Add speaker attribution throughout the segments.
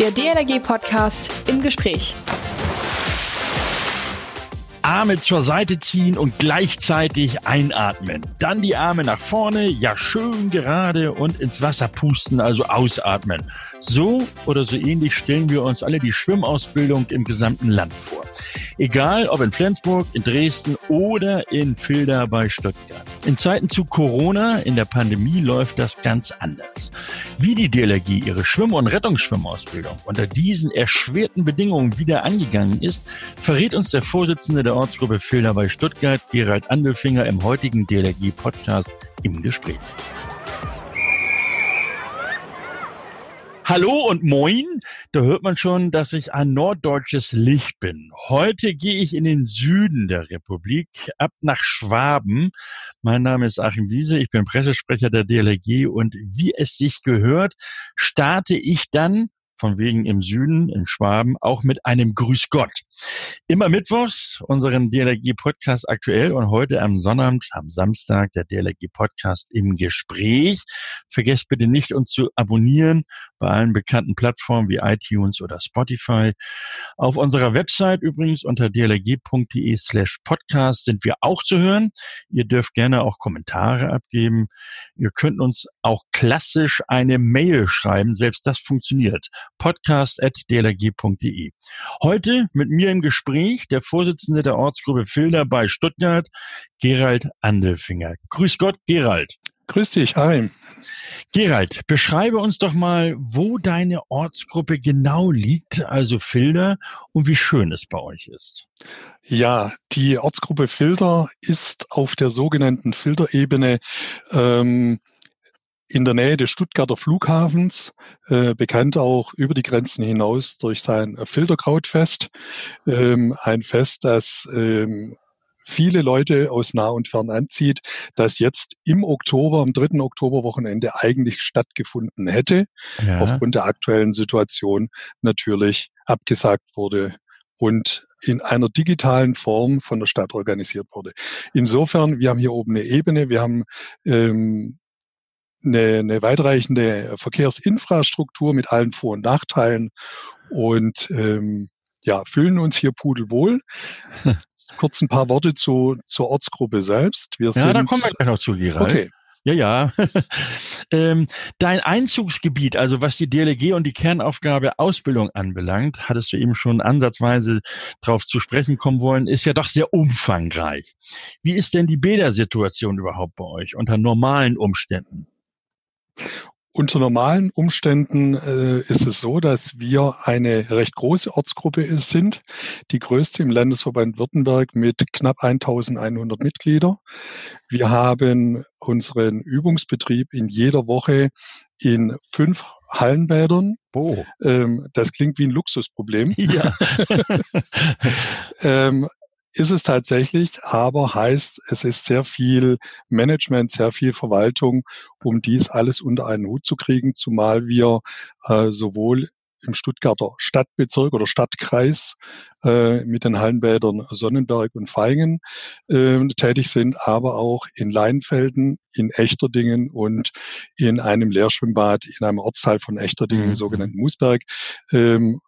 Speaker 1: Der DLRG-Podcast im Gespräch.
Speaker 2: Arme zur Seite ziehen und gleichzeitig einatmen. Dann die Arme nach vorne, ja schön gerade und ins Wasser pusten, also ausatmen. So oder so ähnlich stellen wir uns alle die Schwimmausbildung im gesamten Land vor. Egal ob in Flensburg, in Dresden oder in Filder bei Stuttgart. In Zeiten zu Corona, in der Pandemie läuft das ganz anders. Wie die DLRG ihre Schwimm- und Rettungsschwimmausbildung unter diesen erschwerten Bedingungen wieder angegangen ist, verrät uns der Vorsitzende der Ortsgruppe Filder bei Stuttgart, Gerald Andelfinger, im heutigen DLRG-Podcast im Gespräch. Hallo und moin. Da hört man schon, dass ich ein norddeutsches Licht bin. Heute gehe ich in den Süden der Republik, ab nach Schwaben. Mein Name ist Achim Wiese, ich bin Pressesprecher der DLRG und wie es sich gehört, starte ich dann von wegen im Süden, in Schwaben, auch mit einem Grüß Gott. Immer mittwochs unseren DLRG Podcast aktuell und heute am Sonnabend, am Samstag, der DLRG Podcast im Gespräch. Vergesst bitte nicht, uns zu abonnieren bei allen bekannten Plattformen wie iTunes oder Spotify. Auf unserer Website übrigens unter dlrg.de slash podcast sind wir auch zu hören. Ihr dürft gerne auch Kommentare abgeben. Ihr könnt uns auch klassisch eine Mail schreiben. Selbst das funktioniert podcast.dlrg.de. Heute mit mir im Gespräch der Vorsitzende der Ortsgruppe Filder bei Stuttgart, Gerald Andelfinger. Grüß Gott, Gerald.
Speaker 3: Grüß dich, Arim.
Speaker 2: Gerald, beschreibe uns doch mal, wo deine Ortsgruppe genau liegt, also Filder, und wie schön es bei euch ist.
Speaker 3: Ja, die Ortsgruppe Filter ist auf der sogenannten Filterebene ähm, in der Nähe des Stuttgarter Flughafens, äh, bekannt auch über die Grenzen hinaus durch sein Filterkrautfest. Ähm, ein Fest, das ähm, viele Leute aus nah und fern anzieht, das jetzt im Oktober, am dritten Oktoberwochenende eigentlich stattgefunden hätte, ja. aufgrund der aktuellen Situation natürlich abgesagt wurde und in einer digitalen Form von der Stadt organisiert wurde. Insofern, wir haben hier oben eine Ebene, wir haben ähm, eine, eine weitreichende Verkehrsinfrastruktur mit allen Vor- und Nachteilen und ähm, ja, fühlen uns hier pudelwohl. Kurz ein paar Worte zu, zur Ortsgruppe selbst.
Speaker 2: Wir ja, sind, da kommen wir gleich noch zu, Gerald. Okay. Ja, ja. ähm, dein Einzugsgebiet, also was die DLG und die Kernaufgabe Ausbildung anbelangt, hattest du eben schon ansatzweise darauf zu sprechen kommen wollen, ist ja doch sehr umfangreich. Wie ist denn die Bädersituation überhaupt bei euch unter normalen Umständen?
Speaker 3: Unter normalen Umständen äh, ist es so, dass wir eine recht große Ortsgruppe sind, die größte im Landesverband Württemberg mit knapp 1100 Mitglieder. Wir haben unseren Übungsbetrieb in jeder Woche in fünf Hallenbädern. Oh. Ähm, das klingt wie ein Luxusproblem. Ja. ähm, ist es tatsächlich, aber heißt, es ist sehr viel Management, sehr viel Verwaltung, um dies alles unter einen Hut zu kriegen, zumal wir äh, sowohl im Stuttgarter Stadtbezirk oder Stadtkreis äh, mit den Hallenbädern Sonnenberg und Feigen äh, tätig sind, aber auch in Leinfelden, in Echterdingen und in einem Lehrschwimmbad in einem Ortsteil von Echterdingen, mhm. sogenannten Musberg, ähm,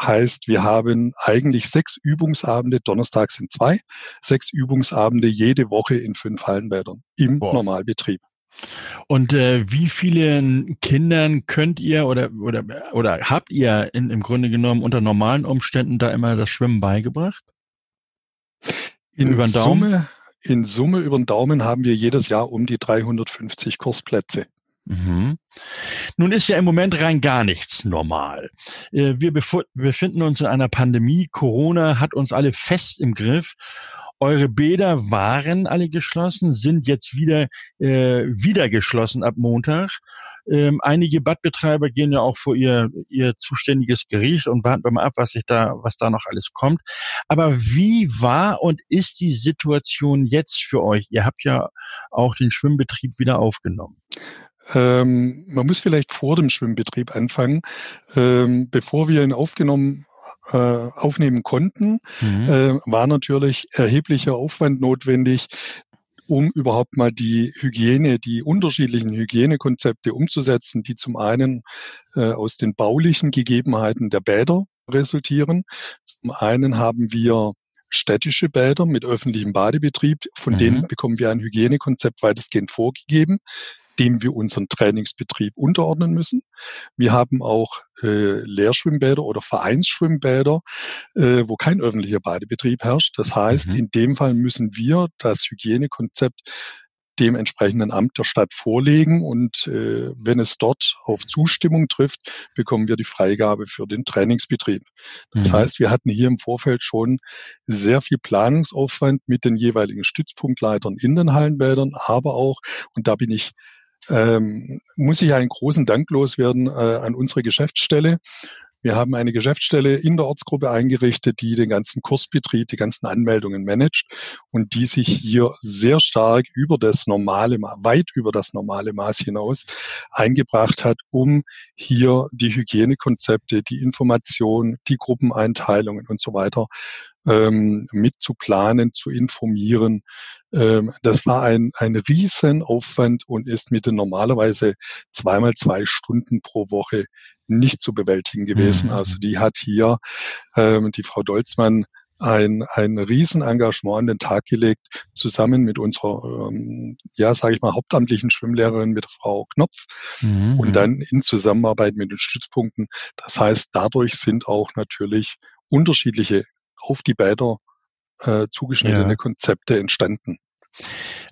Speaker 3: heißt, wir haben eigentlich sechs Übungsabende, Donnerstag sind zwei, sechs Übungsabende jede Woche in fünf Hallenbädern im Boah. Normalbetrieb.
Speaker 2: Und äh, wie vielen Kindern könnt ihr oder oder oder habt ihr in, im Grunde genommen unter normalen Umständen da immer das Schwimmen beigebracht?
Speaker 3: In über den Daumen? Summe, in Summe über den Daumen haben wir jedes Jahr um die 350 Kursplätze.
Speaker 2: Mhm. Nun ist ja im Moment rein gar nichts normal. Äh, wir befinden uns in einer Pandemie. Corona hat uns alle fest im Griff. Eure Bäder waren alle geschlossen, sind jetzt wieder, äh, wieder geschlossen ab Montag. Ähm, einige Badbetreiber gehen ja auch vor ihr, ihr zuständiges Gericht und warten mal ab, was sich da, was da noch alles kommt. Aber wie war und ist die Situation jetzt für euch? Ihr habt ja auch den Schwimmbetrieb wieder aufgenommen.
Speaker 3: Ähm, man muss vielleicht vor dem Schwimmbetrieb anfangen. Ähm, bevor wir ihn aufgenommen äh, aufnehmen konnten, mhm. äh, war natürlich erheblicher Aufwand notwendig, um überhaupt mal die Hygiene, die unterschiedlichen Hygienekonzepte umzusetzen, die zum einen äh, aus den baulichen Gegebenheiten der Bäder resultieren. Zum einen haben wir städtische Bäder mit öffentlichem Badebetrieb, von mhm. denen bekommen wir ein Hygienekonzept weitestgehend vorgegeben dem wir unseren Trainingsbetrieb unterordnen müssen. Wir haben auch äh, Lehrschwimmbäder oder Vereinsschwimmbäder, äh, wo kein öffentlicher Badebetrieb herrscht. Das heißt, mhm. in dem Fall müssen wir das Hygienekonzept dem entsprechenden Amt der Stadt vorlegen und äh, wenn es dort auf Zustimmung trifft, bekommen wir die Freigabe für den Trainingsbetrieb. Das mhm. heißt, wir hatten hier im Vorfeld schon sehr viel Planungsaufwand mit den jeweiligen Stützpunktleitern in den Hallenbädern, aber auch, und da bin ich ähm, muss ich einen großen Dank loswerden äh, an unsere Geschäftsstelle. Wir haben eine Geschäftsstelle in der Ortsgruppe eingerichtet, die den ganzen Kursbetrieb, die ganzen Anmeldungen managt und die sich hier sehr stark über das normale, weit über das normale Maß hinaus eingebracht hat, um hier die Hygienekonzepte, die Information, die Gruppeneinteilungen und so weiter ähm, mit zu planen, zu informieren. Ähm, das war ein, ein Riesenaufwand und ist mit den normalerweise zweimal zwei Stunden pro Woche nicht zu bewältigen gewesen. Mhm. Also die hat hier ähm, die Frau Dolzmann ein, ein Riesenengagement an den Tag gelegt, zusammen mit unserer, ähm, ja, sage ich mal, hauptamtlichen Schwimmlehrerin, mit Frau Knopf mhm. und dann in Zusammenarbeit mit den Stützpunkten. Das heißt, dadurch sind auch natürlich unterschiedliche auf die Bäder äh, zugeschnittene ja. Konzepte entstanden.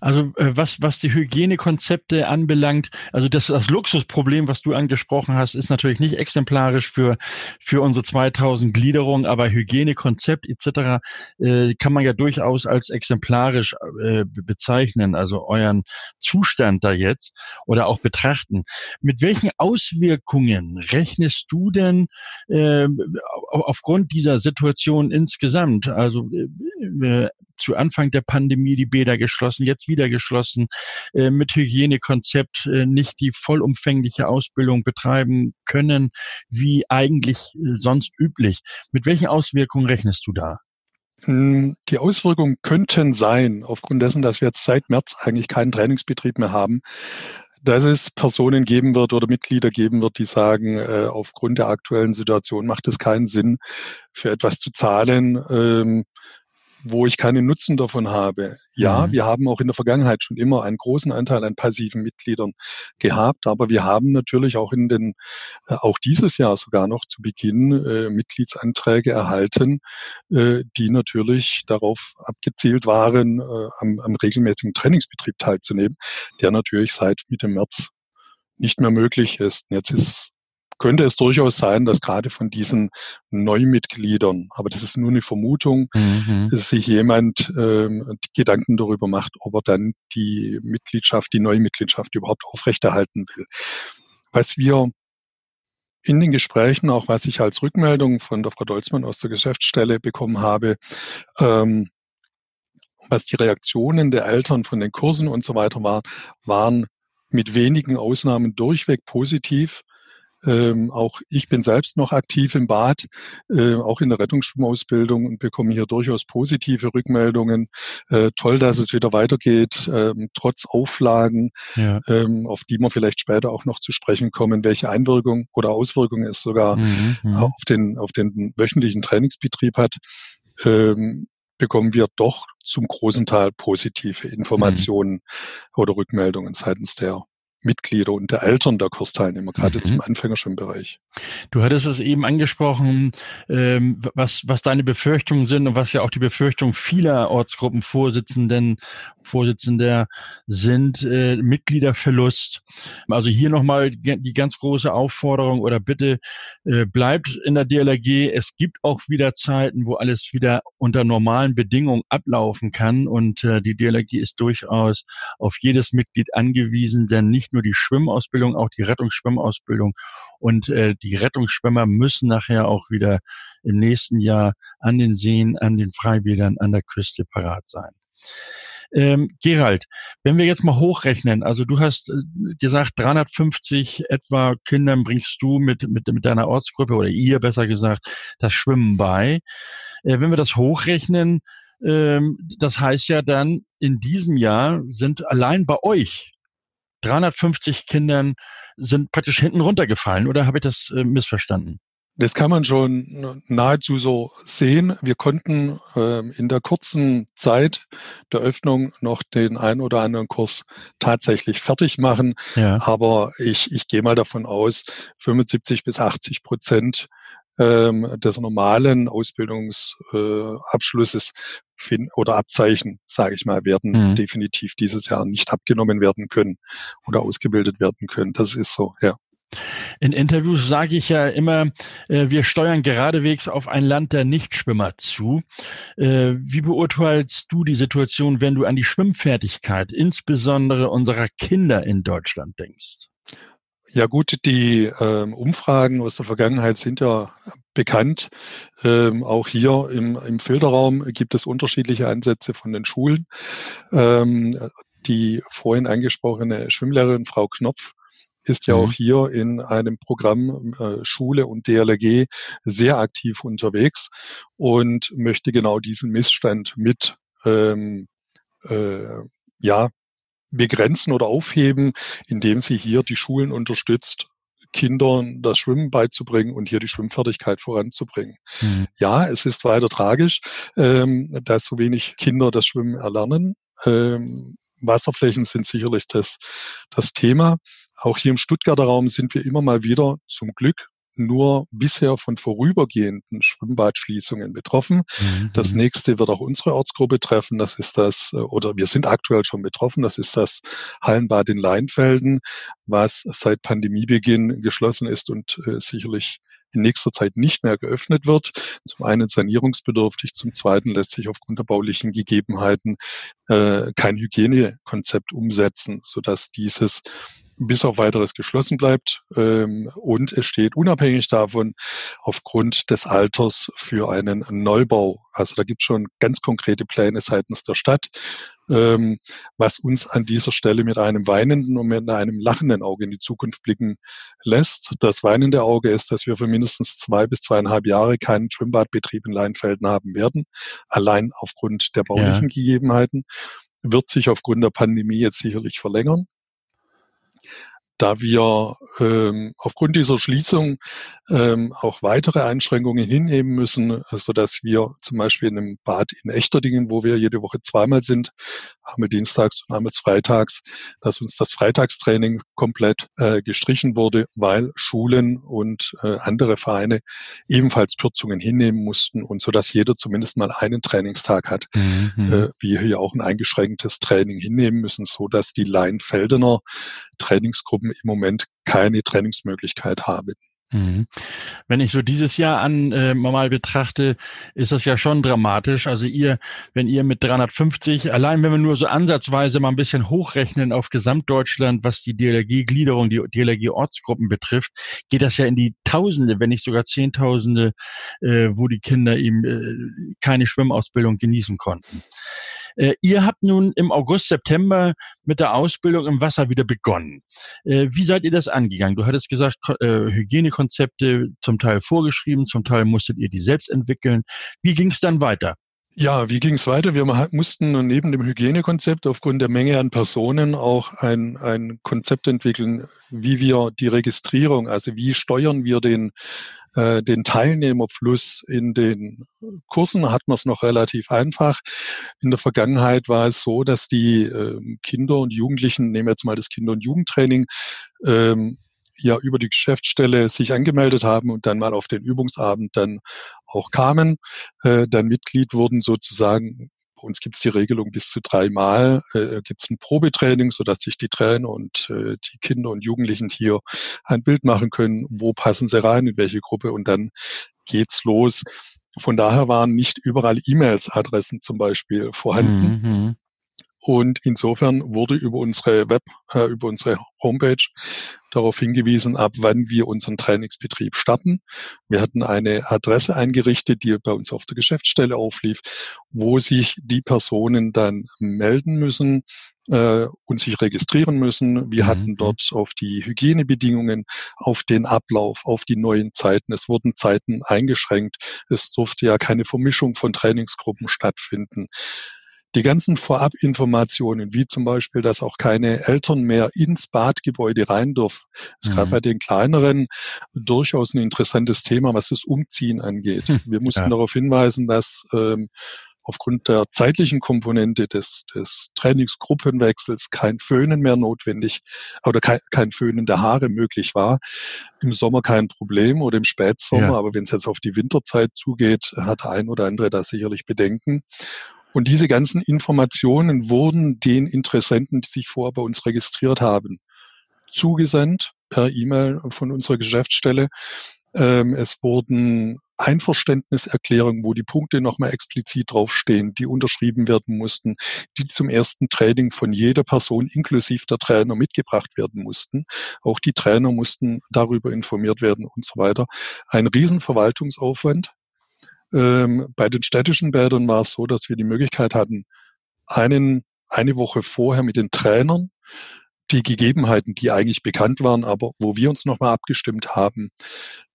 Speaker 2: Also äh, was, was die Hygienekonzepte anbelangt, also das, das Luxusproblem, was du angesprochen hast, ist natürlich nicht exemplarisch für, für unsere 2000 Gliederungen, aber Hygienekonzept etc. Äh, kann man ja durchaus als exemplarisch äh, bezeichnen, also euren Zustand da jetzt oder auch betrachten. Mit welchen Auswirkungen rechnest du denn äh, aufgrund dieser Situation insgesamt? Also äh, zu Anfang der Pandemie die Bäder geschlossen, jetzt wieder geschlossen, äh, mit Hygienekonzept äh, nicht die vollumfängliche Ausbildung betreiben können, wie eigentlich äh, sonst üblich. Mit welchen Auswirkungen rechnest du da?
Speaker 3: Hm, die Auswirkungen könnten sein, aufgrund dessen, dass wir jetzt seit März eigentlich keinen Trainingsbetrieb mehr haben, dass es Personen geben wird oder Mitglieder geben wird, die sagen, äh, aufgrund der aktuellen Situation macht es keinen Sinn, für etwas zu zahlen. Ähm, wo ich keinen Nutzen davon habe. Ja, mhm. wir haben auch in der Vergangenheit schon immer einen großen Anteil an passiven Mitgliedern gehabt, aber wir haben natürlich auch in den, äh, auch dieses Jahr sogar noch zu Beginn äh, Mitgliedsanträge erhalten, äh, die natürlich darauf abgezielt waren, äh, am, am regelmäßigen Trainingsbetrieb teilzunehmen, der natürlich seit Mitte März nicht mehr möglich ist. Und jetzt ist könnte es durchaus sein, dass gerade von diesen Neumitgliedern, aber das ist nur eine Vermutung, mhm. sich jemand ähm, Gedanken darüber macht, ob er dann die Mitgliedschaft, die neue Mitgliedschaft überhaupt aufrechterhalten will. Was wir in den Gesprächen, auch was ich als Rückmeldung von der Frau Dolzmann aus der Geschäftsstelle bekommen habe, ähm, was die Reaktionen der Eltern von den Kursen und so weiter waren, waren mit wenigen Ausnahmen durchweg positiv. Ähm, auch ich bin selbst noch aktiv im Bad, äh, auch in der Rettungsschwimmausbildung und bekomme hier durchaus positive Rückmeldungen. Äh, toll, dass es wieder weitergeht, ähm, trotz Auflagen, ja. ähm, auf die wir vielleicht später auch noch zu sprechen kommen, welche Einwirkung oder Auswirkungen es sogar mhm, mhm. auf, den, auf den wöchentlichen Trainingsbetrieb hat. Ähm, bekommen wir doch zum großen Teil positive Informationen mhm. oder Rückmeldungen seitens der Mitglieder und der Eltern der Kursteilnehmer, gerade mhm. zum Anfängerschwimmbereich.
Speaker 2: Du hattest es eben angesprochen, ähm, was, was deine Befürchtungen sind und was ja auch die Befürchtungen vieler Ortsgruppenvorsitzenden, Vorsitzender sind, äh, Mitgliederverlust. Also hier nochmal die ganz große Aufforderung oder Bitte, äh, bleibt in der DLRG. Es gibt auch wieder Zeiten, wo alles wieder unter normalen Bedingungen ablaufen kann und äh, die DLRG ist durchaus auf jedes Mitglied angewiesen, denn nicht nur die Schwimmausbildung, auch die Rettungsschwimmausbildung. Und äh, die Rettungsschwimmer müssen nachher auch wieder im nächsten Jahr an den Seen, an den Freibädern, an der Küste parat sein. Ähm, Gerald, wenn wir jetzt mal hochrechnen, also du hast äh, gesagt, 350 etwa Kindern bringst du mit, mit, mit deiner Ortsgruppe oder ihr besser gesagt das Schwimmen bei. Äh, wenn wir das hochrechnen, Ähm, das heißt ja dann, in diesem Jahr sind allein bei euch 350 Kindern sind praktisch hinten runtergefallen oder habe ich das äh, missverstanden?
Speaker 3: Das kann man schon nahezu so sehen. Wir konnten äh, in der kurzen Zeit der Öffnung noch den einen oder anderen Kurs tatsächlich fertig machen. Ja. Aber ich, ich gehe mal davon aus, 75 bis 80 Prozent ähm, des normalen Ausbildungsabschlusses äh, oder Abzeichen, sage ich mal, werden mhm. definitiv dieses Jahr nicht abgenommen werden können oder ausgebildet werden können. Das ist so, ja.
Speaker 2: In Interviews sage ich ja immer, äh, wir steuern geradewegs auf ein Land der Nichtschwimmer zu. Äh, wie beurteilst du die Situation, wenn du an die Schwimmfertigkeit, insbesondere unserer Kinder in Deutschland denkst?
Speaker 3: Ja gut, die ähm, Umfragen aus der Vergangenheit sind ja bekannt. Ähm, auch hier im, im Filterraum gibt es unterschiedliche Ansätze von den Schulen. Ähm, die vorhin angesprochene Schwimmlehrerin Frau Knopf ist ja mhm. auch hier in einem Programm äh, Schule und DLRG sehr aktiv unterwegs und möchte genau diesen Missstand mit ähm, äh, ja, begrenzen oder aufheben, indem sie hier die Schulen unterstützt, Kindern das Schwimmen beizubringen und hier die Schwimmfertigkeit voranzubringen. Mhm. Ja, es ist weiter tragisch, ähm, dass so wenig Kinder das Schwimmen erlernen. Ähm, Wasserflächen sind sicherlich das, das Thema. Auch hier im Stuttgarter Raum sind wir immer mal wieder zum Glück nur bisher von vorübergehenden Schwimmbadschließungen betroffen. Mhm. Das nächste wird auch unsere Ortsgruppe treffen. Das ist das, äh, oder wir sind aktuell schon betroffen. Das ist das Hallenbad in Leinfelden, was seit Pandemiebeginn geschlossen ist und äh, sicherlich in nächster Zeit nicht mehr geöffnet wird. Zum einen sanierungsbedürftig, zum zweiten lässt sich aufgrund der baulichen Gegebenheiten äh, kein Hygienekonzept umsetzen, sodass dieses bis auf weiteres geschlossen bleibt. Ähm, und es steht unabhängig davon aufgrund des Alters für einen Neubau. Also da gibt es schon ganz konkrete Pläne seitens der Stadt, ähm, was uns an dieser Stelle mit einem weinenden und mit einem lachenden Auge in die Zukunft blicken lässt. Das weinende Auge ist, dass wir für mindestens zwei bis zweieinhalb Jahre keinen Schwimmbadbetrieb in Leinfelden haben werden, allein aufgrund der baulichen ja. Gegebenheiten wird sich aufgrund der Pandemie jetzt sicherlich verlängern da wir ähm, aufgrund dieser Schließung ähm, auch weitere Einschränkungen hinnehmen müssen, so dass wir zum Beispiel in einem Bad in Echterdingen, wo wir jede Woche zweimal sind, einmal dienstags und einmal freitags, dass uns das Freitagstraining komplett äh, gestrichen wurde, weil Schulen und äh, andere Vereine ebenfalls Kürzungen hinnehmen mussten und so dass jeder zumindest mal einen Trainingstag hat. Mhm. Äh, wir hier auch ein eingeschränktes Training hinnehmen müssen, so dass die Leinfeldener Trainingsgruppen im Moment keine Trainingsmöglichkeit haben.
Speaker 2: Mhm. Wenn ich so dieses Jahr an äh, mal betrachte, ist das ja schon dramatisch. Also ihr, wenn ihr mit 350, allein wenn wir nur so ansatzweise mal ein bisschen hochrechnen auf Gesamtdeutschland, was die DLRG-Gliederung, die DLRG-Ortsgruppen betrifft, geht das ja in die Tausende, wenn nicht sogar Zehntausende, äh, wo die Kinder eben äh, keine Schwimmausbildung genießen konnten. Äh, ihr habt nun im August, September mit der Ausbildung im Wasser wieder begonnen. Äh, wie seid ihr das angegangen? Du hattest gesagt, äh, Hygienekonzepte zum Teil vorgeschrieben, zum Teil musstet ihr die selbst entwickeln. Wie ging es dann weiter?
Speaker 3: Ja, wie ging es weiter? Wir mussten neben dem Hygienekonzept aufgrund der Menge an Personen auch ein, ein Konzept entwickeln, wie wir die Registrierung, also wie steuern wir den äh, den Teilnehmerfluss in den Kursen hat man es noch relativ einfach. In der Vergangenheit war es so, dass die äh, Kinder und Jugendlichen, nehmen wir jetzt mal das Kinder- und Jugendtraining, ähm, ja über die Geschäftsstelle sich angemeldet haben und dann mal auf den Übungsabend dann auch kamen, äh, dann Mitglied wurden sozusagen bei uns gibt es die Regelung bis zu dreimal äh, gibt es ein Probetraining, sodass sich die Trainer und äh, die Kinder und Jugendlichen hier ein Bild machen können, wo passen sie rein, in welche Gruppe und dann geht's los. Von daher waren nicht überall E-Mails-Adressen zum Beispiel vorhanden. Mhm. Und insofern wurde über unsere Web, äh, über unsere Homepage darauf hingewiesen, ab wann wir unseren Trainingsbetrieb starten. Wir hatten eine Adresse eingerichtet, die bei uns auf der Geschäftsstelle auflief, wo sich die Personen dann melden müssen äh, und sich registrieren müssen. Wir mhm. hatten dort auf die Hygienebedingungen, auf den Ablauf, auf die neuen Zeiten. Es wurden Zeiten eingeschränkt. Es durfte ja keine Vermischung von Trainingsgruppen stattfinden. Die ganzen Vorabinformationen, wie zum Beispiel, dass auch keine Eltern mehr ins Badgebäude rein dürfen, ist mhm. gerade bei den kleineren durchaus ein interessantes Thema, was das Umziehen angeht. Hm. Wir mussten ja. darauf hinweisen, dass ähm, aufgrund der zeitlichen Komponente des, des Trainingsgruppenwechsels kein Föhnen mehr notwendig oder kein, kein Föhnen der Haare möglich war. Im Sommer kein Problem oder im Spätsommer, ja. aber wenn es jetzt auf die Winterzeit zugeht, hat ein oder andere da sicherlich Bedenken. Und diese ganzen Informationen wurden den Interessenten, die sich vorher bei uns registriert haben, zugesandt per E-Mail von unserer Geschäftsstelle. Ähm, es wurden Einverständniserklärungen, wo die Punkte nochmal explizit draufstehen, die unterschrieben werden mussten, die zum ersten Training von jeder Person inklusive der Trainer mitgebracht werden mussten. Auch die Trainer mussten darüber informiert werden und so weiter. Ein Riesenverwaltungsaufwand. Ähm, bei den städtischen Bädern war es so, dass wir die Möglichkeit hatten, einen, eine Woche vorher mit den Trainern die Gegebenheiten, die eigentlich bekannt waren, aber wo wir uns nochmal abgestimmt haben,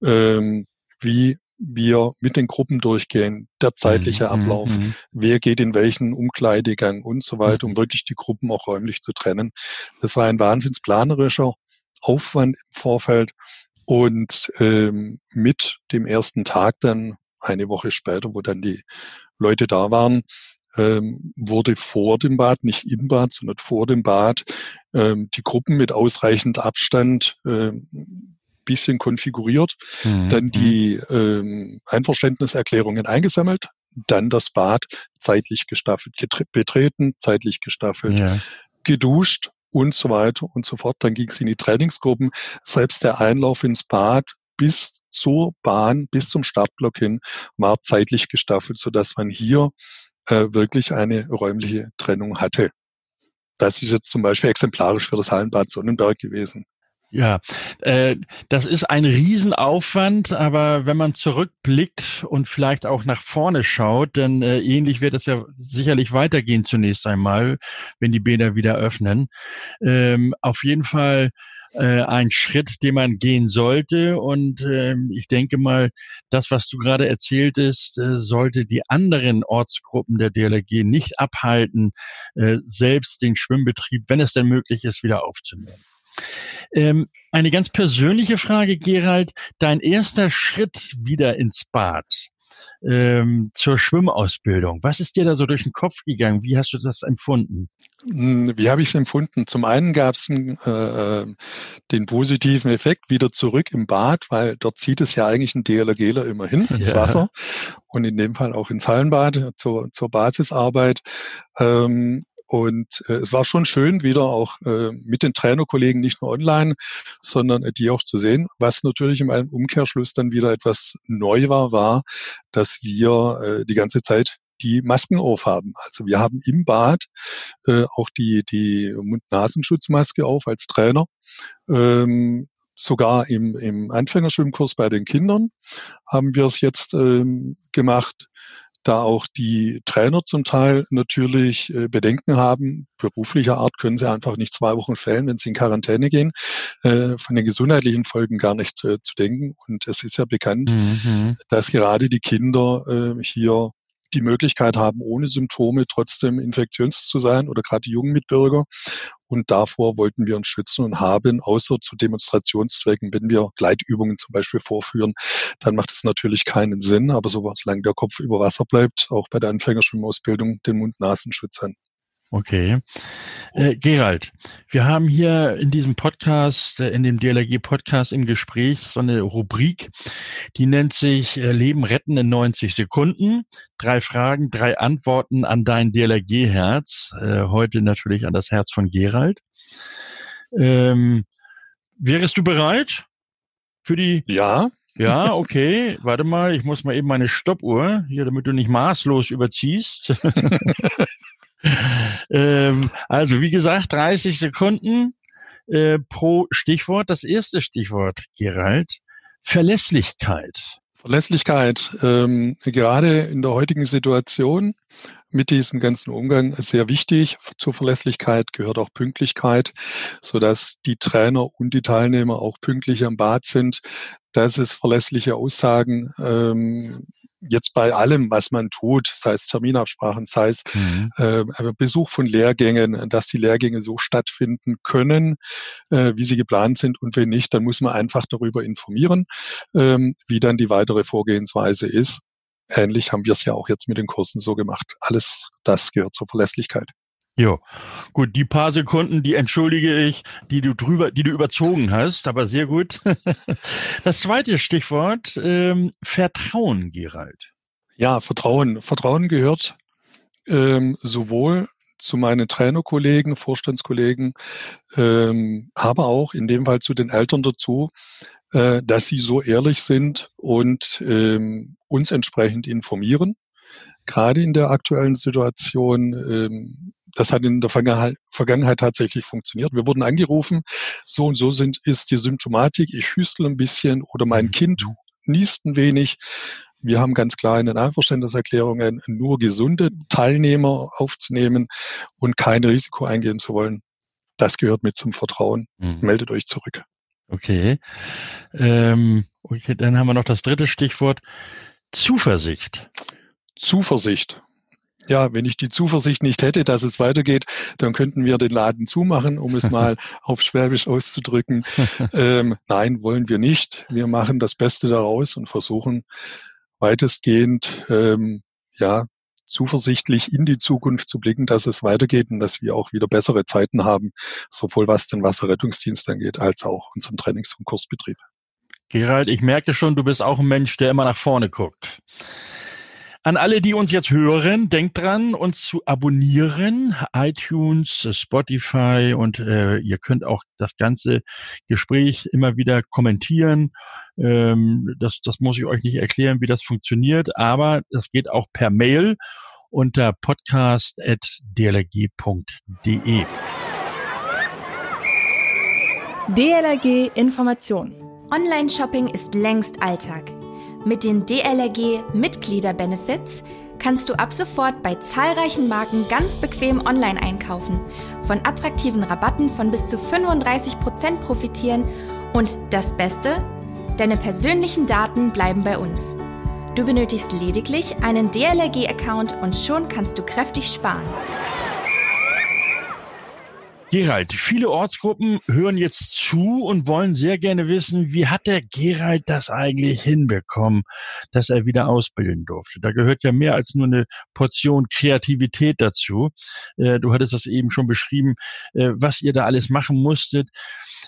Speaker 3: ähm, wie wir mit den Gruppen durchgehen, der zeitliche mhm. Ablauf, mhm. wer geht in welchen Umkleidegang und so weiter, um mhm. wirklich die Gruppen auch räumlich zu trennen. Das war ein wahnsinnsplanerischer Aufwand im Vorfeld und ähm, mit dem ersten Tag dann eine Woche später, wo dann die Leute da waren, ähm, wurde vor dem Bad, nicht im Bad, sondern vor dem Bad, ähm, die Gruppen mit ausreichend Abstand ähm, bisschen konfiguriert, mhm. dann die ähm, Einverständniserklärungen eingesammelt, dann das Bad zeitlich gestaffelt betreten, zeitlich gestaffelt, ja. geduscht und so weiter und so fort. Dann ging es in die Trainingsgruppen. Selbst der Einlauf ins Bad bis zur Bahn, bis zum Startblock hin, war zeitlich gestaffelt, so dass man hier äh, wirklich eine räumliche Trennung hatte. Das ist jetzt zum Beispiel exemplarisch für das Hallenbad Sonnenberg gewesen.
Speaker 2: Ja, äh, das ist ein Riesenaufwand, aber wenn man zurückblickt und vielleicht auch nach vorne schaut, dann äh, ähnlich wird es ja sicherlich weitergehen zunächst einmal, wenn die Bäder wieder öffnen. Ähm, auf jeden Fall äh, ein Schritt, den man gehen sollte. Und äh, ich denke mal, das, was du gerade erzählt ist, äh, sollte die anderen Ortsgruppen der DLRG nicht abhalten, äh, selbst den Schwimmbetrieb, wenn es denn möglich ist, wieder aufzunehmen. Ähm, eine ganz persönliche Frage, Gerald. Dein erster Schritt wieder ins Bad ähm, zur Schwimmausbildung. Was ist dir da so durch den Kopf gegangen? Wie hast du das empfunden?
Speaker 3: Hm, wie habe ich es empfunden? Zum einen gab es äh, den positiven Effekt wieder zurück im Bad, weil dort zieht es ja eigentlich ein DLRGler immerhin ins ja. Wasser und in dem Fall auch ins Hallenbad zur, zur Basisarbeit. Ähm, und äh, es war schon schön, wieder auch äh, mit den Trainerkollegen nicht nur online, sondern äh, die auch zu sehen. Was natürlich im Umkehrschluss dann wieder etwas neu war, war, dass wir äh, die ganze Zeit die Masken aufhaben. Also wir haben im Bad äh, auch die, die Mund-Nasenschutzmaske auf als Trainer. Ähm, sogar im, im Anfängerschwimmkurs bei den Kindern haben wir es jetzt ähm, gemacht da auch die Trainer zum Teil natürlich äh, Bedenken haben. Beruflicher Art können sie einfach nicht zwei Wochen fällen, wenn sie in Quarantäne gehen, äh, von den gesundheitlichen Folgen gar nicht äh, zu denken. Und es ist ja bekannt, mhm. dass gerade die Kinder hier die Möglichkeit haben, ohne Symptome trotzdem infektiös zu sein oder gerade die jungen Mitbürger. Und davor wollten wir uns schützen und haben, außer zu Demonstrationszwecken, wenn wir Gleitübungen zum Beispiel vorführen, dann macht es natürlich keinen Sinn. Aber so, solange der Kopf über Wasser bleibt, auch bei der Anfängerschwimmausbildung den Mund-Nasenschutz an.
Speaker 2: Okay. Äh, Gerald, wir haben hier in diesem Podcast, äh, in dem DLRG-Podcast im Gespräch so eine Rubrik, die nennt sich äh, Leben retten in 90 Sekunden. Drei Fragen, drei Antworten an dein DLRG-Herz. Äh, heute natürlich an das Herz von Gerald. Ähm, wärst du bereit für die?
Speaker 3: Ja.
Speaker 2: Ja, okay. Warte mal, ich muss mal eben meine Stoppuhr hier, damit du nicht maßlos überziehst. ähm, also wie gesagt, 30 Sekunden äh, pro Stichwort. Das erste Stichwort, Gerald, Verlässlichkeit.
Speaker 3: Verlässlichkeit, ähm, gerade in der heutigen Situation mit diesem ganzen Umgang sehr wichtig. Zur Verlässlichkeit gehört auch Pünktlichkeit, so dass die Trainer und die Teilnehmer auch pünktlich am Bad sind. dass es verlässliche Aussagen ähm, jetzt bei allem, was man tut, sei es Terminabsprachen, sei es mhm. äh, Besuch von Lehrgängen, dass die Lehrgänge so stattfinden können, äh, wie sie geplant sind. Und wenn nicht, dann muss man einfach darüber informieren, ähm, wie dann die weitere Vorgehensweise ist. Ähnlich haben wir es ja auch jetzt mit den Kursen so gemacht. Alles das gehört zur Verlässlichkeit.
Speaker 2: Jo, gut, die paar Sekunden, die entschuldige ich, die du drüber, die du überzogen hast, aber sehr gut. Das zweite Stichwort, ähm, Vertrauen, Gerald.
Speaker 3: Ja, Vertrauen. Vertrauen gehört ähm, sowohl zu meinen Trainerkollegen, Vorstandskollegen, ähm, aber auch in dem Fall zu den Eltern dazu, äh, dass sie so ehrlich sind und ähm, uns entsprechend informieren. Gerade in der aktuellen Situation ähm, das hat in der Vergangenheit tatsächlich funktioniert. Wir wurden angerufen, so und so sind, ist die Symptomatik, ich hüstel ein bisschen oder mein mhm. Kind niest ein wenig. Wir haben ganz klar in den Einverständniserklärungen nur gesunde Teilnehmer aufzunehmen und kein Risiko eingehen zu wollen. Das gehört mit zum Vertrauen. Mhm. Meldet euch zurück.
Speaker 2: Okay. Ähm, okay. Dann haben wir noch das dritte Stichwort. Zuversicht.
Speaker 3: Zuversicht ja, wenn ich die Zuversicht nicht hätte, dass es weitergeht, dann könnten wir den Laden zumachen, um es mal auf Schwäbisch auszudrücken. Ähm, nein, wollen wir nicht. Wir machen das Beste daraus und versuchen weitestgehend, ähm, ja, zuversichtlich in die Zukunft zu blicken, dass es weitergeht und dass wir auch wieder bessere Zeiten haben, sowohl was den Wasserrettungsdienst angeht, als auch unseren Trainings- und Kursbetrieb.
Speaker 2: Gerald, ich merke schon, du bist auch ein Mensch, der immer nach vorne guckt. An alle, die uns jetzt hören, denkt dran, uns zu abonnieren. iTunes, Spotify und äh, ihr könnt auch das ganze Gespräch immer wieder kommentieren. Ähm, das, das muss ich euch nicht erklären, wie das funktioniert, aber das geht auch per Mail unter podcast.dlg.de.
Speaker 1: DLRG Information.
Speaker 4: Online-Shopping ist längst Alltag. Mit den DLRG Mitglieder-Benefits kannst du ab sofort bei zahlreichen Marken ganz bequem online einkaufen, von attraktiven Rabatten von bis zu 35% profitieren und das Beste, deine persönlichen Daten bleiben bei uns. Du benötigst lediglich einen DLRG-Account und schon kannst du kräftig sparen.
Speaker 2: Gerald, viele Ortsgruppen hören jetzt zu und wollen sehr gerne wissen, wie hat der Gerald das eigentlich hinbekommen, dass er wieder ausbilden durfte? Da gehört ja mehr als nur eine Portion Kreativität dazu. Äh, du hattest das eben schon beschrieben, äh, was ihr da alles machen musstet.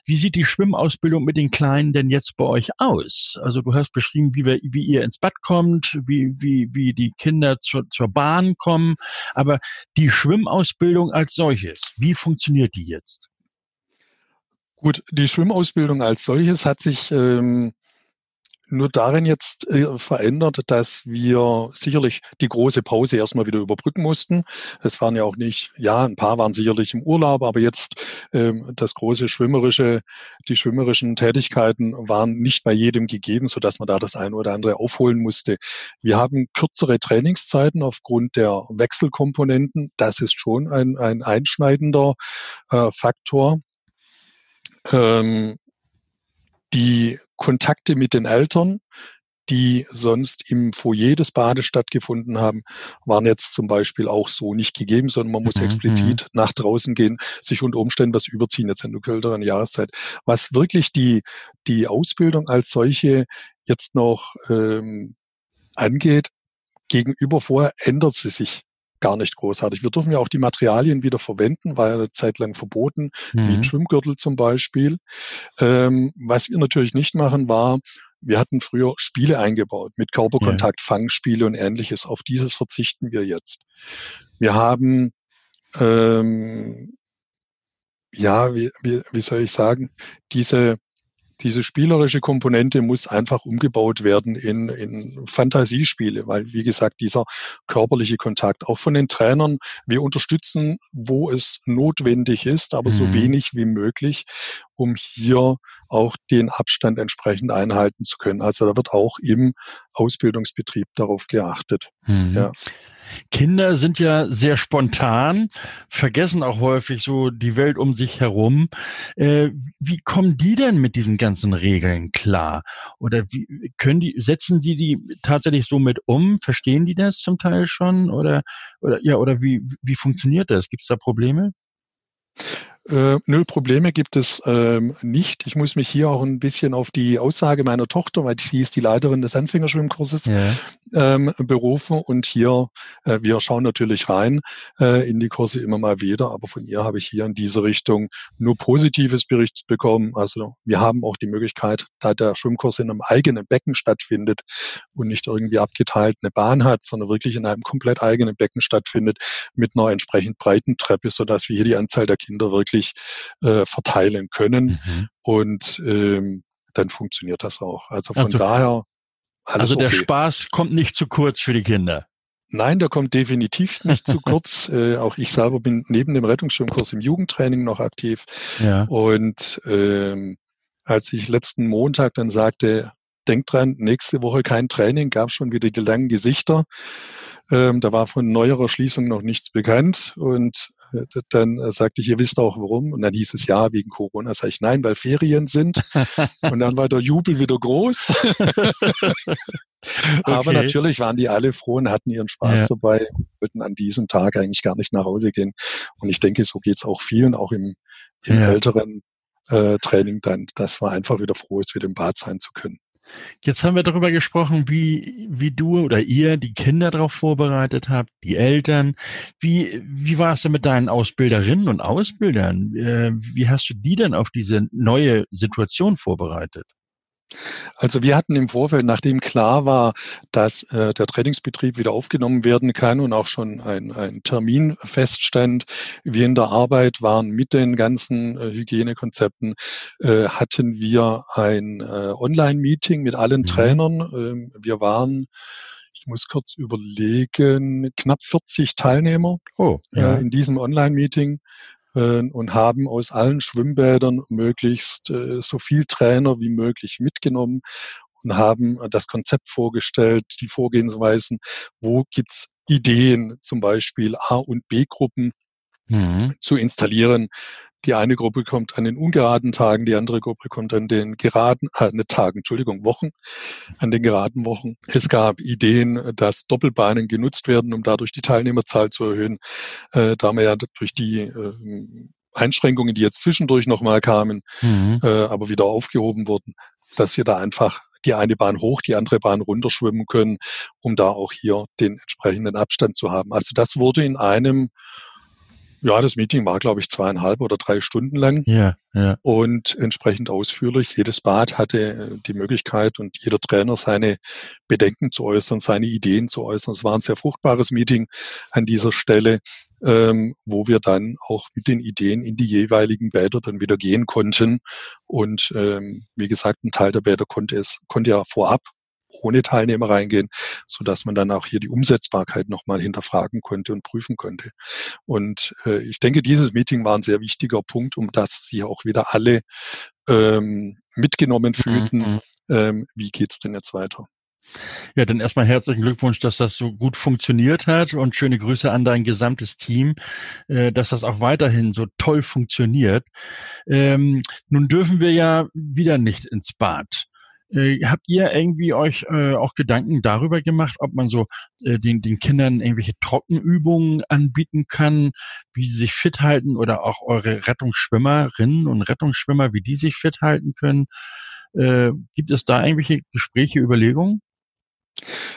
Speaker 2: Wie sieht die Schwimmausbildung mit den Kleinen denn jetzt bei euch aus? Also du hast beschrieben, wie, wir, wie ihr ins Bad kommt, wie, wie, wie die Kinder zur, zur Bahn kommen. Aber die Schwimmausbildung als solches, wie funktioniert die jetzt?
Speaker 3: Gut, die Schwimmausbildung als solches hat sich ähm, nur darin jetzt äh, verändert, dass wir sicherlich die große Pause erstmal wieder überbrücken mussten. Es waren ja auch nicht, ja, ein paar waren sicherlich im Urlaub, aber jetzt ähm, das große schwimmerische, die schwimmerischen Tätigkeiten waren nicht bei jedem gegeben, so dass man da das eine oder andere aufholen musste. Wir haben kürzere Trainingszeiten aufgrund der Wechselkomponenten. Das ist schon ein, ein einschneidender äh, Faktor. Ähm, die Kontakte mit den Eltern, die sonst im Foyer des Bades stattgefunden haben, waren jetzt zum Beispiel auch so nicht gegeben, sondern man muss mhm. explizit mhm. nach draußen gehen, sich unter Umständen was überziehen, jetzt in der kälteren Jahreszeit. Was wirklich die, die Ausbildung als solche jetzt noch ähm, angeht, gegenüber vorher ändert sie sich gar nicht großartig. Wir dürfen ja auch die Materialien wieder verwenden, war ja eine Zeit lang verboten, mhm. wie ein mhm. Schwimmgürtel zum Beispiel. Ähm, was wir natürlich nicht machen, war, wir hatten früher Spiele eingebaut mit Körperkontakt, ja. Fangspiele und ähnliches. Auf dieses verzichten wir jetzt. Wir haben ähm, ja, wie, wie, wie soll ich sagen, diese diese spielerische Komponente muss einfach umgebaut werden in, in Fantasiespiele, weil, wie gesagt, dieser körperliche Kontakt auch von den Trainern, wir unterstützen, wo es notwendig ist, aber mhm. so wenig wie möglich, um hier auch den Abstand entsprechend einhalten zu können. Also da wird auch im Ausbildungsbetrieb darauf geachtet. Mhm. Ja.
Speaker 2: Kinder sind ja sehr spontan, vergessen auch häufig so die Welt um sich herum. Äh, wie kommen die denn mit diesen ganzen Regeln klar? Oder wie können die, setzen die die tatsächlich so mit um? Verstehen die das zum Teil schon? Oder, oder, ja, oder wie, wie funktioniert das? Gibt es da Probleme?
Speaker 3: Äh, nö, Probleme gibt es ähm, nicht. Ich muss mich hier auch ein bisschen auf die Aussage meiner Tochter, weil sie ist die Leiterin des Anfängerschwimmkurses, ja. ähm, berufen. Und hier, äh, wir schauen natürlich rein äh, in die Kurse immer mal wieder, aber von ihr habe ich hier in diese Richtung nur Positives berichtet bekommen. Also wir haben auch die Möglichkeit, da der Schwimmkurs in einem eigenen Becken stattfindet und nicht irgendwie abgeteilt eine Bahn hat, sondern wirklich in einem komplett eigenen Becken stattfindet mit einer entsprechend breiten Treppe, sodass wir hier die Anzahl der Kinder wirklich wirklich äh, verteilen können. Mhm. Und ähm, dann funktioniert das auch. Also von also, daher.
Speaker 2: also der okay. Spaß kommt nicht zu kurz für die Kinder.
Speaker 3: Nein, der kommt definitiv nicht zu kurz. Äh, auch ich selber bin neben dem Rettungsschwimmkurs im Jugendtraining noch aktiv. Ja. Und ähm, als ich letzten Montag dann sagte, denkt dran, nächste Woche kein Training, gab schon wieder die langen Gesichter. Ähm, da war von neuerer Schließung noch nichts bekannt. Und äh, dann äh, sagte ich, ihr wisst auch warum. Und dann hieß es ja, wegen Corona. Sag ich, nein, weil Ferien sind. und dann war der Jubel wieder groß. Aber okay. natürlich waren die alle froh und hatten ihren Spaß ja. dabei, wollten an diesem Tag eigentlich gar nicht nach Hause gehen. Und ich denke, so geht's auch vielen, auch im, im ja. älteren äh, Training dann, dass man einfach wieder froh ist, wieder im Bad sein zu können.
Speaker 2: Jetzt haben wir darüber gesprochen, wie, wie du oder ihr die Kinder darauf vorbereitet habt, die Eltern. Wie, wie war es denn mit deinen Ausbilderinnen und Ausbildern? Äh, wie hast du die denn auf diese neue Situation vorbereitet?
Speaker 3: Also wir hatten im Vorfeld, nachdem klar war, dass äh, der Trainingsbetrieb wieder aufgenommen werden kann und auch schon ein, ein Termin feststand, wir in der Arbeit waren mit den ganzen äh, Hygienekonzepten, äh, hatten wir ein äh, Online-Meeting mit allen mhm. Trainern. Ähm, wir waren ich muss kurz überlegen, knapp 40 Teilnehmer oh, ja. äh, in diesem Online-Meeting. Äh, und haben aus allen Schwimmbädern möglichst äh, so viel Trainer wie möglich mitgenommen und haben das Konzept vorgestellt, die Vorgehensweisen, wo gibt's Ideen, zum Beispiel A- und B-Gruppen mhm. zu installieren, die eine Gruppe kommt an den ungeraden Tagen, die andere Gruppe kommt an den geraden, äh, ne Tagen, Entschuldigung, Wochen, an den geraden Wochen. Es gab Ideen, dass Doppelbahnen genutzt werden, um dadurch die Teilnehmerzahl zu erhöhen, äh, da man ja durch die äh, Einschränkungen, die jetzt zwischendurch nochmal kamen, mhm. äh, aber wieder aufgehoben wurden, dass wir da einfach die eine Bahn hoch, die andere Bahn runterschwimmen können, um da auch hier den entsprechenden Abstand zu haben. Also das wurde in einem ja, das Meeting war, glaube ich, zweieinhalb oder drei Stunden lang. Ja, ja. Und entsprechend ausführlich. Jedes Bad hatte äh, die Möglichkeit und jeder Trainer seine Bedenken zu äußern, seine Ideen zu äußern. Es war ein sehr fruchtbares Meeting an dieser Stelle, ähm, wo wir dann auch mit den Ideen in die jeweiligen Bäder dann wieder gehen konnten. Und ähm, wie gesagt, ein Teil der Bäder konnte es, konnte ja vorab ohne Teilnehmer reingehen, so dass man dann auch hier die Umsetzbarkeit nochmal hinterfragen konnte und prüfen konnte. Und äh, ich denke, dieses Meeting war ein sehr wichtiger Punkt, um dass sie auch wieder alle ähm, mitgenommen mhm, fühlten. Mhm. Ähm, wie geht's denn jetzt weiter?
Speaker 2: Ja, dann erstmal herzlichen Glückwunsch, dass das so gut funktioniert hat und schöne Grüße an dein gesamtes Team, äh, dass das auch weiterhin so toll funktioniert. Ähm, nun dürfen wir ja wieder nicht ins Bad. Äh, habt ihr irgendwie euch äh, auch Gedanken darüber gemacht, ob man so äh, den, den Kindern irgendwelche Trockenübungen anbieten kann, wie sie sich fit halten oder auch eure Rettungsschwimmerinnen und Rettungsschwimmer, wie die sich fit halten können? Äh, gibt es da irgendwelche Gespräche, Überlegungen?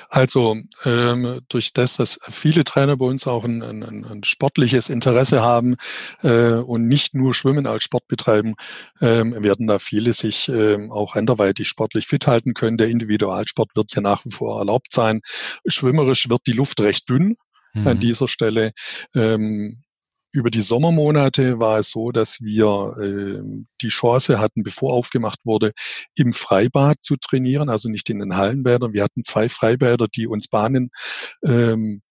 Speaker 3: Also ähm, durch das, dass viele Trainer bei uns auch ein, ein, ein sportliches Interesse haben äh, und nicht nur Schwimmen als Sport betreiben, ähm, werden da viele sich ähm, auch anderweitig sportlich fit halten können. Der Individualsport wird ja nach wie vor erlaubt sein. Schwimmerisch wird die Luft recht dünn mhm. an dieser Stelle. Ähm, über die Sommermonate war es so, dass wir äh, die Chance hatten, bevor aufgemacht wurde, im Freibad zu trainieren, also nicht in den Hallenbädern. Wir hatten zwei Freibäder, die uns Bahnen ähm,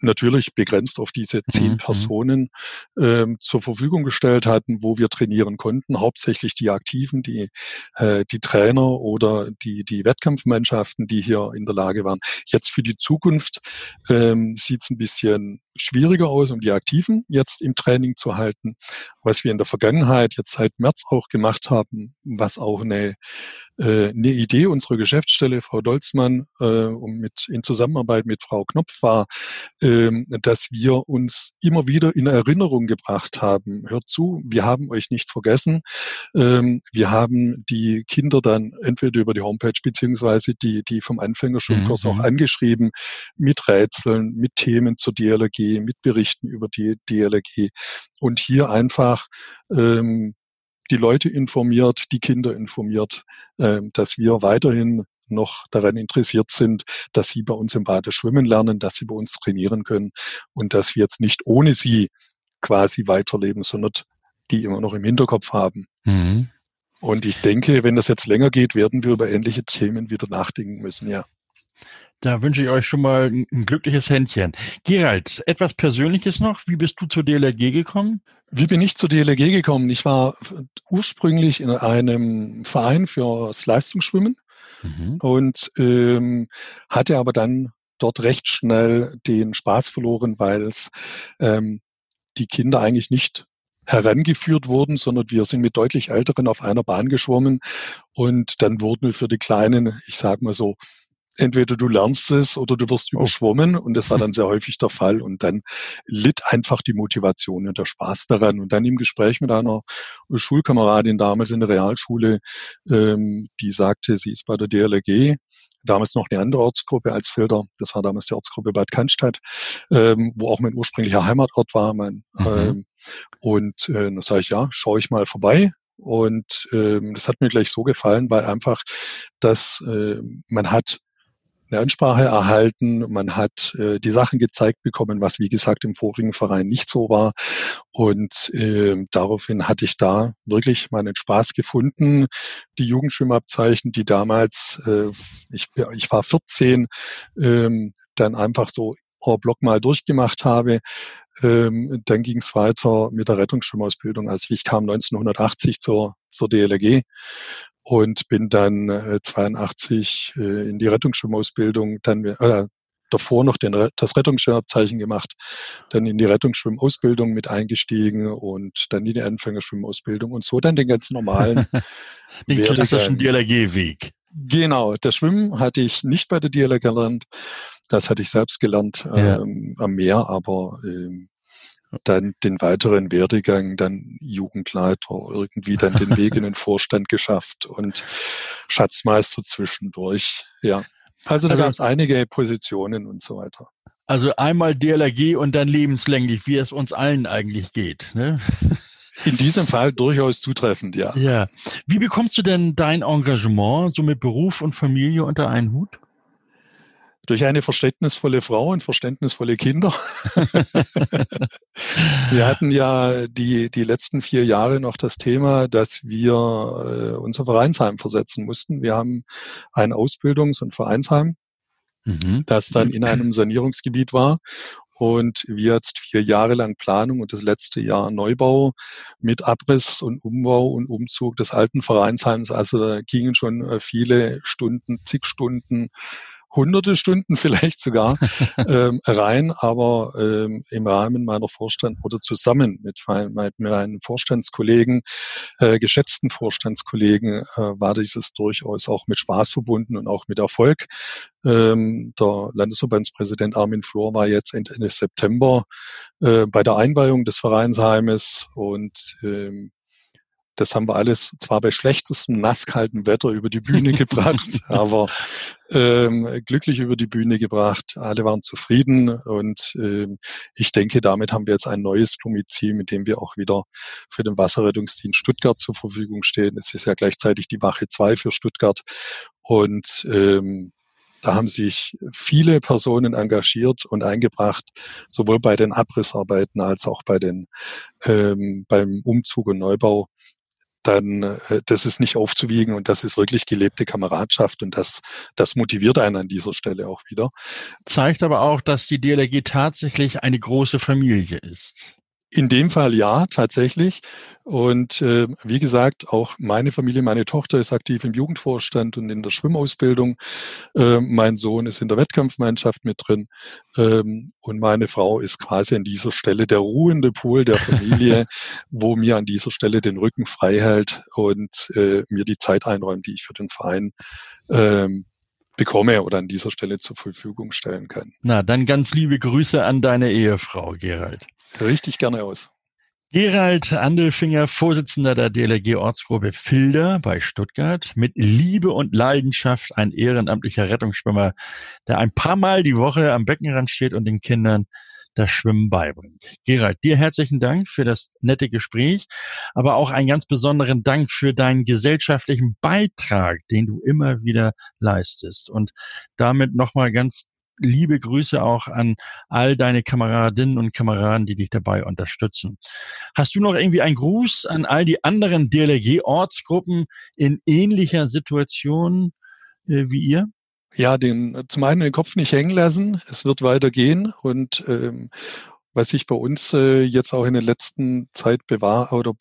Speaker 3: natürlich begrenzt auf diese zehn mhm. Personen ähm, zur Verfügung gestellt hatten, wo wir trainieren konnten. Hauptsächlich die Aktiven, die, äh, die Trainer oder die, die Wettkampfmannschaften, die hier in der Lage waren. Jetzt für die Zukunft ähm, sieht es ein bisschen schwieriger aus, um die Aktiven jetzt im Training zu halten. Was wir in der Vergangenheit jetzt seit März auch gemacht haben, was auch eine äh, eine Idee unserer Geschäftsstelle, Frau Dolzmann, äh, um mit, in Zusammenarbeit mit Frau Knopf war, äh, dass wir uns immer wieder in Erinnerung gebracht haben. Hört zu, wir haben euch nicht vergessen. Ähm, wir haben die Kinder dann entweder über die Homepage beziehungsweise die, die vom Anfängerschulkurs mhm. auch angeschrieben mit Rätseln, mit Themen zur DLRG, mit Berichten über die DLRG und hier einfach ähm, die Leute informiert, die Kinder informiert, äh, dass wir weiterhin noch daran interessiert sind, dass sie bei uns im Bade schwimmen lernen, dass sie bei uns trainieren können und dass wir jetzt nicht ohne sie quasi weiterleben, sondern die immer noch im Hinterkopf haben. Mhm. Und ich denke, wenn das jetzt länger geht, werden wir über ähnliche Themen wieder nachdenken müssen, ja.
Speaker 2: Da wünsche ich euch schon mal ein glückliches Händchen. Gerald, etwas Persönliches noch. Wie bist du zur DLRG gekommen?
Speaker 3: Wie bin ich zur DLRG gekommen? Ich war ursprünglich in einem Verein fürs Leistungsschwimmen mhm. und ähm, hatte aber dann dort recht schnell den Spaß verloren, weil es ähm, die Kinder eigentlich nicht herangeführt wurden, sondern wir sind mit deutlich Älteren auf einer Bahn geschwommen und dann wurden wir für die Kleinen, ich sage mal so, entweder du lernst es oder du wirst oh. überschwommen. Und das war dann sehr häufig der Fall. Und dann litt einfach die Motivation und der Spaß daran. Und dann im Gespräch mit einer Schulkameradin damals in der Realschule, ähm, die sagte, sie ist bei der DLRG, damals noch eine andere Ortsgruppe als Filter, das war damals die Ortsgruppe Bad Cannstatt, ähm, wo auch mein ursprünglicher Heimatort war, mein, mhm. ähm, und äh, dann sage ich, ja, schaue ich mal vorbei, und ähm, das hat mir gleich so gefallen, weil einfach, dass äh, man hat eine Ansprache erhalten. Man hat äh, die Sachen gezeigt bekommen, was wie gesagt im vorigen Verein nicht so war. Und äh, daraufhin hatte ich da wirklich meinen Spaß gefunden. Die Jugendschwimmabzeichen, die damals, äh, ich, ich war 14, ähm, dann einfach so Block mal durchgemacht habe. Ähm, dann ging es weiter mit der Rettungsschwimmausbildung. Also ich kam 1980 zur, zur DLRG und bin dann äh, 82 äh, in die Rettungsschwimmausbildung, dann äh, davor noch den, das Rettungsschwimmabzeichen gemacht, dann in die Rettungsschwimmausbildung mit eingestiegen und dann in die Anfängerschwimmausbildung und so dann den ganz normalen
Speaker 2: den klassischen DLRG-Weg.
Speaker 3: Genau, das Schwimmen hatte ich nicht bei der DLR gelernt, das hatte ich selbst gelernt ähm, am Meer, aber ähm, dann den weiteren Werdegang, dann Jugendleiter, irgendwie dann den Weg in den Vorstand geschafft und Schatzmeister zwischendurch. Ja. Also da also, gab es einige Positionen und so weiter.
Speaker 2: Also einmal DLRG und dann lebenslänglich, wie es uns allen eigentlich geht. Ne?
Speaker 3: In diesem Fall durchaus zutreffend, ja.
Speaker 2: Ja. Wie bekommst du denn dein Engagement so mit Beruf und Familie unter einen Hut?
Speaker 3: Durch eine verständnisvolle Frau und verständnisvolle Kinder. wir hatten ja die, die letzten vier Jahre noch das Thema, dass wir äh, unser Vereinsheim versetzen mussten. Wir haben ein Ausbildungs- und Vereinsheim, mhm. das dann in einem Sanierungsgebiet war. Und wir jetzt vier Jahre lang Planung und das letzte Jahr Neubau mit Abriss und Umbau und Umzug des alten Vereinsheims. Also da gingen schon äh, viele Stunden, zig Stunden hunderte Stunden vielleicht sogar ähm, rein, aber ähm, im Rahmen meiner Vorstand oder zusammen mit, mit meinen Vorstandskollegen, äh, geschätzten Vorstandskollegen, äh, war dieses durchaus auch mit Spaß verbunden und auch mit Erfolg. Ähm, der Landesverbandspräsident Armin Flor war jetzt Ende September äh, bei der Einweihung des Vereinsheimes und ähm, das haben wir alles zwar bei schlechtestem nasskaltem Wetter über die Bühne gebracht, aber ähm, glücklich über die Bühne gebracht. Alle waren zufrieden und ähm, ich denke, damit haben wir jetzt ein neues Domizil, mit dem wir auch wieder für den Wasserrettungsdienst Stuttgart zur Verfügung stehen. Es ist ja gleichzeitig die Wache 2 für Stuttgart und ähm, da haben sich viele Personen engagiert und eingebracht, sowohl bei den Abrissarbeiten als auch bei den, ähm, beim Umzug und Neubau dann äh, das ist nicht aufzuwiegen und das ist wirklich gelebte Kameradschaft und das, das motiviert einen an dieser Stelle auch wieder.
Speaker 2: Zeigt aber auch, dass die DLRG tatsächlich eine große Familie ist.
Speaker 3: In dem Fall ja, tatsächlich. Und äh, wie gesagt, auch meine Familie, meine Tochter ist aktiv im Jugendvorstand und in der Schwimmausbildung. Äh, mein Sohn ist in der Wettkampfmannschaft mit drin. Ähm, und meine Frau ist quasi an dieser Stelle der ruhende Pool der Familie, wo mir an dieser Stelle den Rücken frei hält und äh, mir die Zeit einräumt, die ich für den Verein ähm, bekomme oder an dieser Stelle zur Verfügung stellen kann.
Speaker 2: Na, dann ganz liebe Grüße an deine Ehefrau, Gerald.
Speaker 3: Richtig gerne aus.
Speaker 2: Gerald Andelfinger, Vorsitzender der DLRG Ortsgruppe Filder bei Stuttgart, mit Liebe und Leidenschaft ein ehrenamtlicher Rettungsschwimmer, der ein paar Mal die Woche am Beckenrand steht und den Kindern das Schwimmen beibringt. Gerald, dir herzlichen Dank für das nette Gespräch, aber auch einen ganz besonderen Dank für deinen gesellschaftlichen Beitrag, den du immer wieder leistest. Und damit nochmal ganz liebe Grüße auch an all deine Kameradinnen und Kameraden, die dich dabei unterstützen. Hast du noch irgendwie einen Gruß an all die anderen DLRG-Ortsgruppen in ähnlicher Situation äh, wie ihr?
Speaker 3: Ja, den zum einen den Kopf nicht hängen lassen. Es wird weitergehen und ähm, was sich bei uns äh, jetzt auch in der letzten Zeit bewahr oder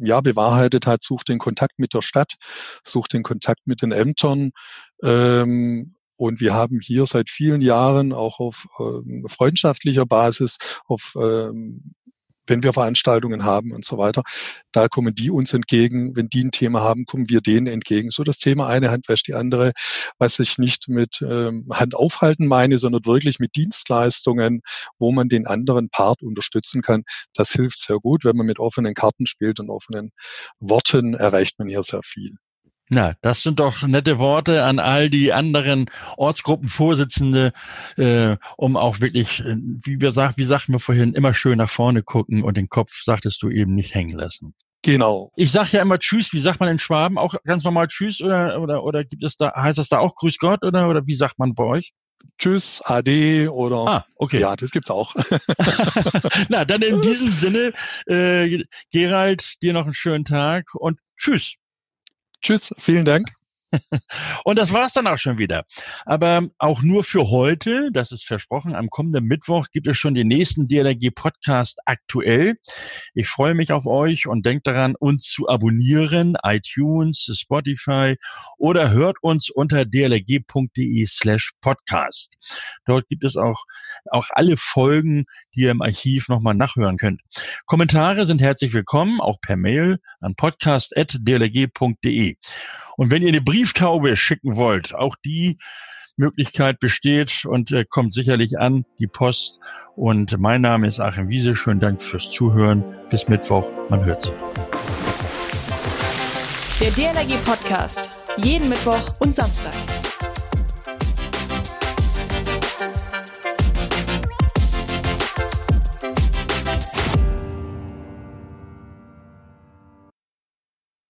Speaker 3: ja bewahrheitet hat, sucht den Kontakt mit der Stadt, sucht den Kontakt mit den Ämtern ähm, und wir haben hier seit vielen Jahren auch auf ähm, freundschaftlicher Basis, auf ähm, wenn wir Veranstaltungen haben und so weiter, da kommen die uns entgegen. Wenn die ein Thema haben, kommen wir denen entgegen. So das Thema eine Hand wäscht die andere, was ich nicht mit ähm, Hand aufhalten meine, sondern wirklich mit Dienstleistungen, wo man den anderen Part unterstützen kann. Das hilft sehr gut. Wenn man mit offenen Karten spielt und offenen Worten, erreicht man hier sehr viel.
Speaker 2: Na, das sind doch nette Worte an all die anderen Ortsgruppenvorsitzende, äh, um auch wirklich, äh, wie wir sagen, wie sagten wir vorhin, immer schön nach vorne gucken und den Kopf, sagtest du eben, nicht hängen lassen.
Speaker 3: Genau.
Speaker 2: Ich sag ja immer Tschüss. Wie sagt man in Schwaben? Auch ganz normal Tschüss oder oder oder gibt es da heißt das da auch Grüß Gott oder oder wie sagt man bei euch?
Speaker 3: Tschüss, Ade oder
Speaker 2: ah, okay.
Speaker 3: ja, das gibt's auch.
Speaker 2: Na, dann in diesem Sinne, äh, Gerald, dir noch einen schönen Tag und Tschüss.
Speaker 3: Tschüss, vielen Dank.
Speaker 2: Und das war's dann auch schon wieder. Aber auch nur für heute, das ist versprochen, am kommenden Mittwoch gibt es schon den nächsten DLRG-Podcast aktuell. Ich freue mich auf euch und denkt daran, uns zu abonnieren, iTunes, Spotify oder hört uns unter dlrg.de slash podcast. Dort gibt es auch, auch alle Folgen, die ihr im Archiv nochmal nachhören könnt. Kommentare sind herzlich willkommen, auch per Mail an podcast.dlrg.de. Und wenn ihr eine Brieftaube schicken wollt, auch die Möglichkeit besteht und äh, kommt sicherlich an, die Post. Und mein Name ist Achim Wiese. Schönen Dank fürs Zuhören. Bis Mittwoch. Man hört sich.
Speaker 1: Der DLRG Podcast. Jeden Mittwoch und Samstag.